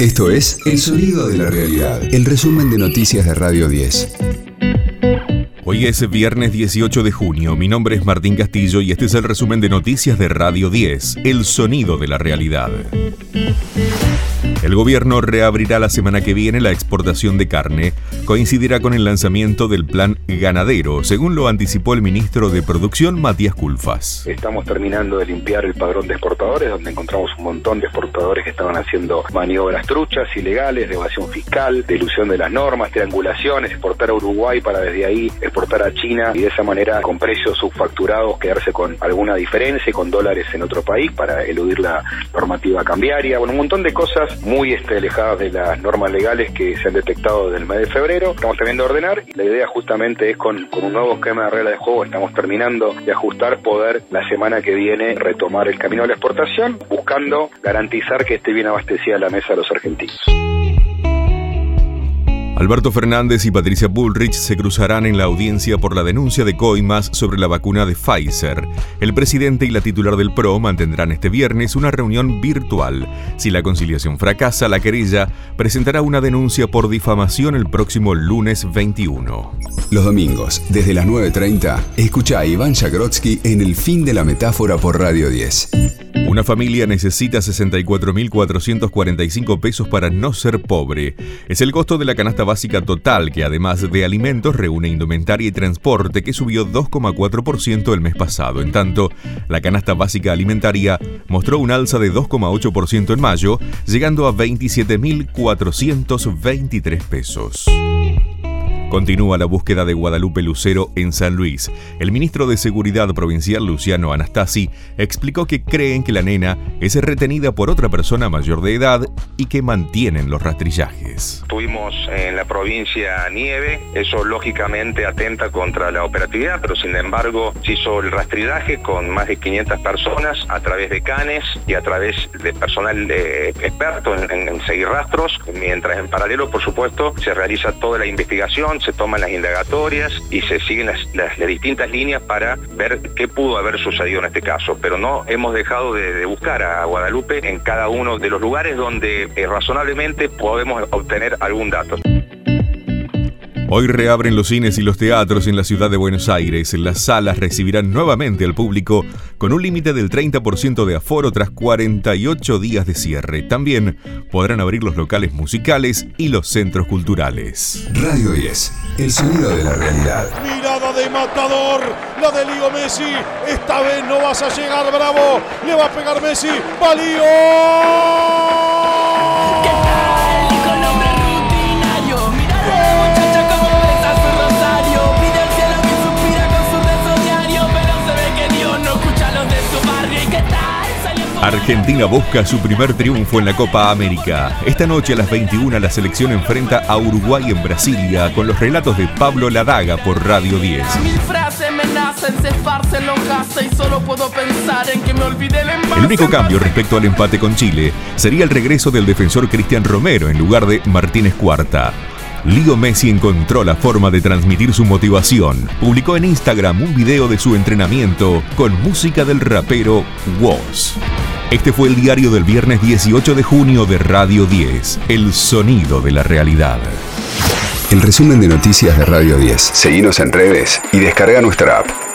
Esto es El Sonido de la Realidad, el resumen de noticias de Radio 10. Hoy es viernes 18 de junio, mi nombre es Martín Castillo y este es el resumen de noticias de Radio 10, El Sonido de la Realidad. El gobierno reabrirá la semana que viene la exportación de carne. Coincidirá con el lanzamiento del plan ganadero, según lo anticipó el ministro de Producción, Matías Culfas. Estamos terminando de limpiar el padrón de exportadores, donde encontramos un montón de exportadores que estaban haciendo maniobras truchas, ilegales, de evasión fiscal, de ilusión de las normas, triangulaciones, exportar a Uruguay para desde ahí exportar a China y de esa manera con precios subfacturados quedarse con alguna diferencia y con dólares en otro país para eludir la normativa cambiaria. Bueno, un montón de cosas muy este, alejadas de las normas legales que se han detectado desde el mes de febrero. Estamos terminando de ordenar y la idea justamente es con, con un nuevo esquema de regla de juego, estamos terminando de ajustar, poder la semana que viene retomar el camino de la exportación, buscando garantizar que esté bien abastecida la mesa de los argentinos. Alberto Fernández y Patricia Bullrich se cruzarán en la audiencia por la denuncia de Coimas sobre la vacuna de Pfizer. El presidente y la titular del PRO mantendrán este viernes una reunión virtual. Si la conciliación fracasa, la querella presentará una denuncia por difamación el próximo lunes 21. Los domingos, desde las 9.30, escucha a Iván Jagrotsky en El fin de la metáfora por Radio 10. Una familia necesita 64.445 pesos para no ser pobre. Es el costo de la canasta básica total que además de alimentos reúne indumentaria y transporte que subió 2,4% el mes pasado. En tanto, la canasta básica alimentaria mostró un alza de 2,8% en mayo, llegando a 27.423 pesos. Continúa la búsqueda de Guadalupe Lucero en San Luis. El ministro de Seguridad Provincial, Luciano Anastasi, explicó que creen que la nena es retenida por otra persona mayor de edad y que mantienen los rastrillajes. Tuvimos en la provincia nieve, eso lógicamente atenta contra la operatividad, pero sin embargo se hizo el rastrillaje con más de 500 personas a través de canes y a través de personal eh, experto en seguir rastros, mientras en paralelo, por supuesto, se realiza toda la investigación se toman las indagatorias y se siguen las, distintas líneas para ver qué pudo haber sucedido en este caso. Pero no hemos dejado de, buscar a Guadalupe en cada uno de los lugares donde eh, razonablemente podemos obtener algún dato. Hoy reabren los cines y los teatros en la ciudad de Buenos Aires. Las salas recibirán nuevamente al público con un límite del 30% de aforo tras 48 días de cierre. También podrán abrir los locales musicales y los centros culturales. Radio 10, el sonido de la realidad. Mirada de matador, la de Lío Messi. Esta vez no vas a llegar, bravo. Le va a pegar Messi. ¡Valío! Argentina busca su primer triunfo en la Copa América. Esta noche a las 21 la selección enfrenta a Uruguay en Brasilia con los relatos de Pablo Ladaga por Radio 10. El único cambio respecto al empate con Chile sería el regreso del defensor Cristian Romero en lugar de Martínez Cuarta. Lío Messi encontró la forma de transmitir su motivación. Publicó en Instagram un video de su entrenamiento con música del rapero Woz. Este fue el diario del viernes 18 de junio de Radio 10, El Sonido de la Realidad. El resumen de noticias de Radio 10. Seguimos en redes y descarga nuestra app.